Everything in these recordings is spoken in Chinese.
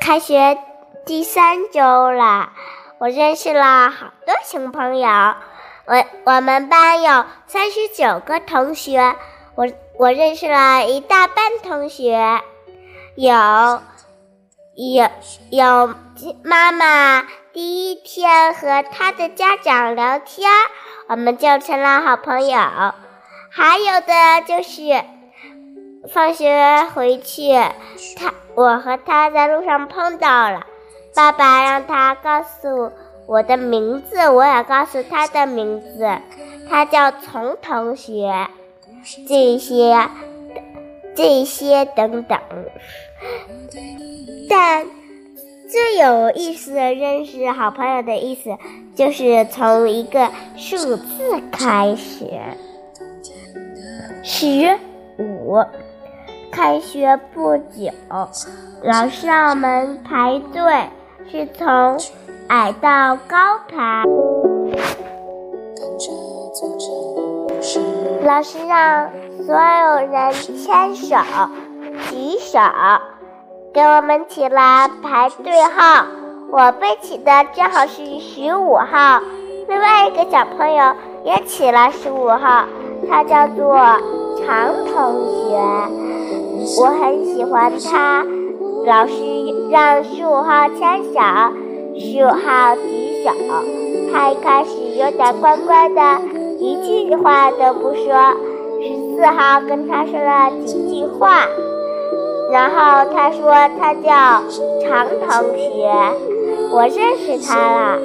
开学第三周了，我认识了好多新朋友。我我们班有三十九个同学，我我认识了一大半同学。有有有妈妈第一天和她的家长聊天，我们就成了好朋友。还有的就是放学回去，他我和他在路上碰到了，爸爸让他告诉我的名字，我也告诉他的名字，他叫丛同学。这些这些等等，但最有意思的认识好朋友的意思，就是从一个数字开始。十五，开学不久，老师让我们排队，是从矮到高排。老师让所有人牵手、举手，给我们起了排队号。我被起的正好是十五号，另外一个小朋友也起了十五号。他叫做常同学，我很喜欢他。老师让十五号牵手，十五号举手。他一开始有点乖乖的，一句话都不说。十四号跟他说了几句话，然后他说他叫常同学，我认识他了。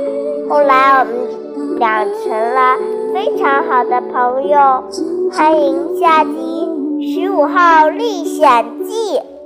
后来我们俩成了。非常好的朋友，欢迎下集《十五号历险记。